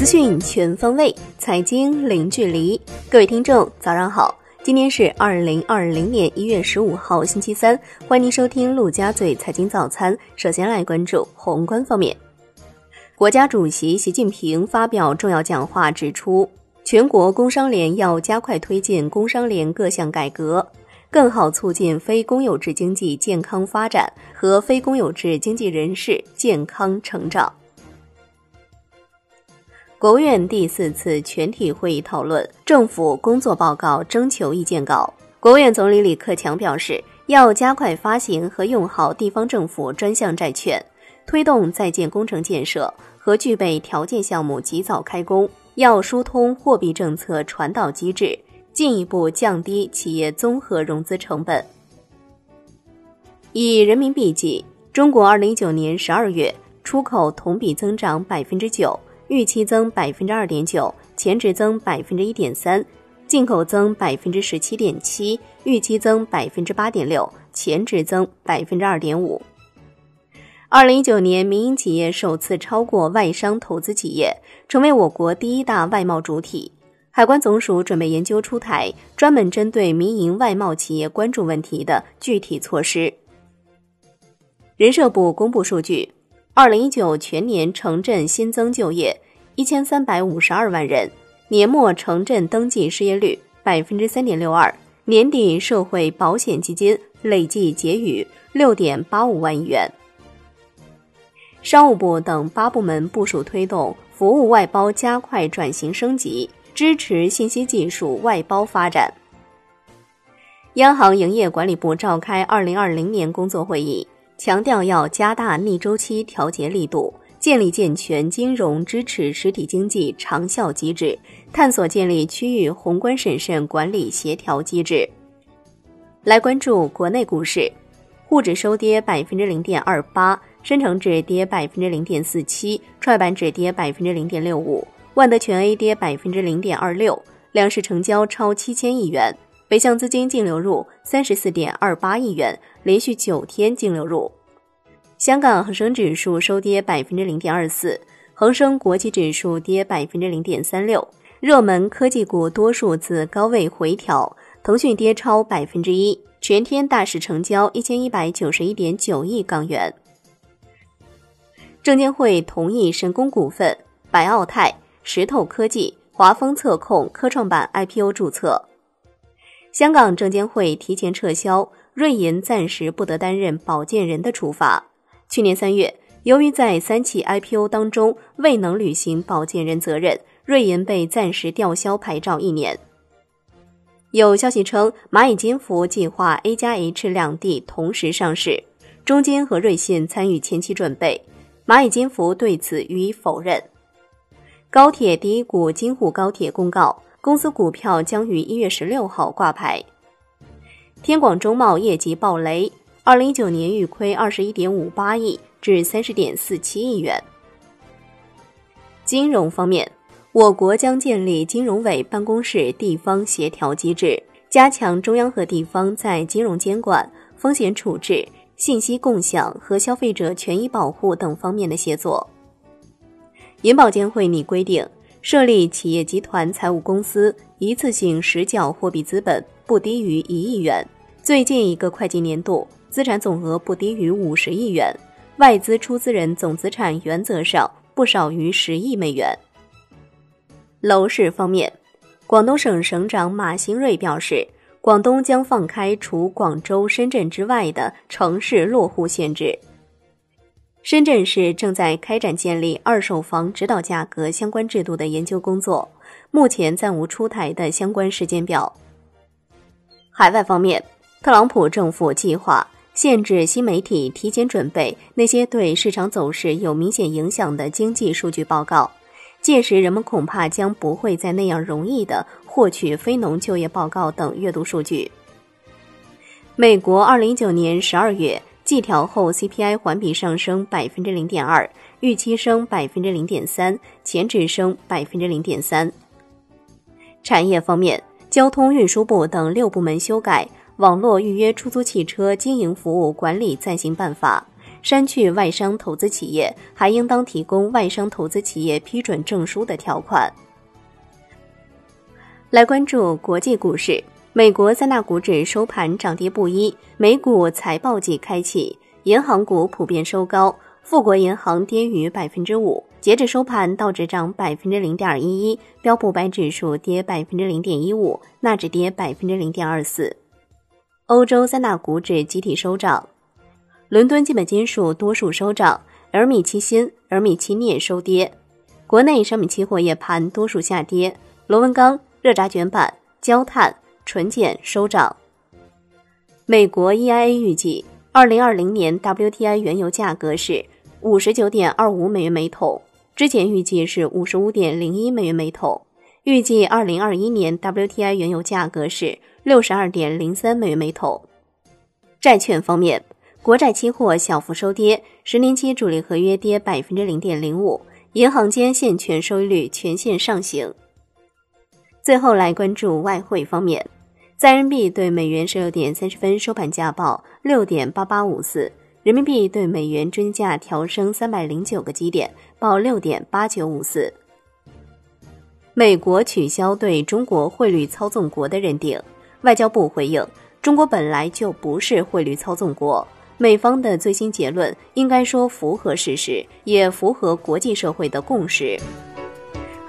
资讯全方位，财经零距离。各位听众，早上好！今天是二零二零年一月十五号，星期三。欢迎您收听陆家嘴财经早餐。首先来关注宏观方面，国家主席习近平发表重要讲话，指出，全国工商联要加快推进工商联各项改革。更好促进非公有制经济健康发展和非公有制经济人士健康成长。国务院第四次全体会议讨论政府工作报告征求意见稿。国务院总理李克强表示，要加快发行和用好地方政府专项债券，推动在建工程建设和具备条件项目及早开工。要疏通货币政策传导机制。进一步降低企业综合融资成本。以人民币计，中国二零一九年十二月出口同比增长百分之九，预期增百分之二点九，前值增百分之一点三；进口增百分之十七点七，预期增百分之八点六，前值增百分之二点五。二零一九年，民营企业首次超过外商投资企业，成为我国第一大外贸主体。海关总署准备研究出台专门针对民营外贸企业关注问题的具体措施。人社部公布数据，二零一九全年城镇新增就业一千三百五十二万人，年末城镇登记失业率百分之三点六二，年底社会保险基金累计结余六点八五万亿元。商务部等八部门部署推动服务外包加快转型升级。支持信息技术外包发展。央行营业管理部召开二零二零年工作会议，强调要加大逆周期调节力度，建立健全金融支持实体经济长效机制，探索建立区域宏观审慎管理协调机制。来关注国内股市，沪指收跌百分之零点二八，深成指跌百分之零点四七，创业板指跌百分之零点六五。万德全 A 跌百分之零点二六，两市成交超七千亿元，北向资金净流入三十四点二八亿元，连续九天净流入。香港恒生指数收跌百分之零点二四，恒生国际指数跌百分之零点三六。热门科技股多数自高位回调，腾讯跌超百分之一，全天大市成交一千一百九十一点九亿港元。证监会同意神功股份、百奥泰。石头科技、华丰测控科创板 IPO 注册。香港证监会提前撤销瑞银暂时不得担任保荐人的处罚。去年三月，由于在三起 IPO 当中未能履行保荐人责任，瑞银被暂时吊销牌照一年。有消息称，蚂蚁金服计划 A 加 H 两地同时上市，中金和瑞信参与前期准备，蚂蚁金服对此予以否认。高铁第一股京沪高铁公告，公司股票将于一月十六号挂牌。天广中贸业绩暴雷，二零一九年预亏二十一点五八亿至三十点四七亿元。金融方面，我国将建立金融委办公室地方协调机制，加强中央和地方在金融监管、风险处置、信息共享和消费者权益保护等方面的协作。银保监会拟规定，设立企业集团财务公司，一次性实缴货币资本不低于一亿元，最近一个会计年度资产总额不低于五十亿元，外资出资人总资产原则上不少于十亿美元。楼市方面，广东省省长马兴瑞表示，广东将放开除广州、深圳之外的城市落户限制。深圳市正在开展建立二手房指导价格相关制度的研究工作，目前暂无出台的相关时间表。海外方面，特朗普政府计划限制新媒体提前准备那些对市场走势有明显影响的经济数据报告，届时人们恐怕将不会再那样容易的获取非农就业报告等阅读数据。美国二零一九年十二月。季调后 CPI 环比上升百分之零点二，预期升百分之零点三，前值升百分之零点三。产业方面，交通运输部等六部门修改《网络预约出租汽车经营服务管理暂行办法》，删去外商投资企业还应当提供外商投资企业批准证书的条款。来关注国际股市，美国三大股指收盘涨跌不一，美股财报季开启，银行股普遍收高，富国银行跌逾百分之五。截至收盘，道指涨百分之零点一一，标普百指数跌百分之零点一五，纳指跌百分之零点二四。欧洲三大股指集体收涨，伦敦基本金属多数收涨，而米期锌、而米期镍收跌。国内商品期货夜盘多数下跌，螺纹钢、热轧卷板、焦炭、纯碱收涨。美国 EIA 预计，二零二零年 WTI 原油价格是五十九点二五美元每桶。之前预计是五十五点零一美元每桶，预计二零二一年 WTI 原油价格是六十二点零三美元每桶。债券方面，国债期货小幅收跌，十年期主力合约跌百分之零点零五，银行间现券收益率全线上行。最后来关注外汇方面，在人民币对美元十六点三十分收盘价报六点八八五四。人民币对美元均价调升三百零九个基点，报六点八九五四。美国取消对中国汇率操纵国的认定，外交部回应：中国本来就不是汇率操纵国，美方的最新结论应该说符合事实，也符合国际社会的共识。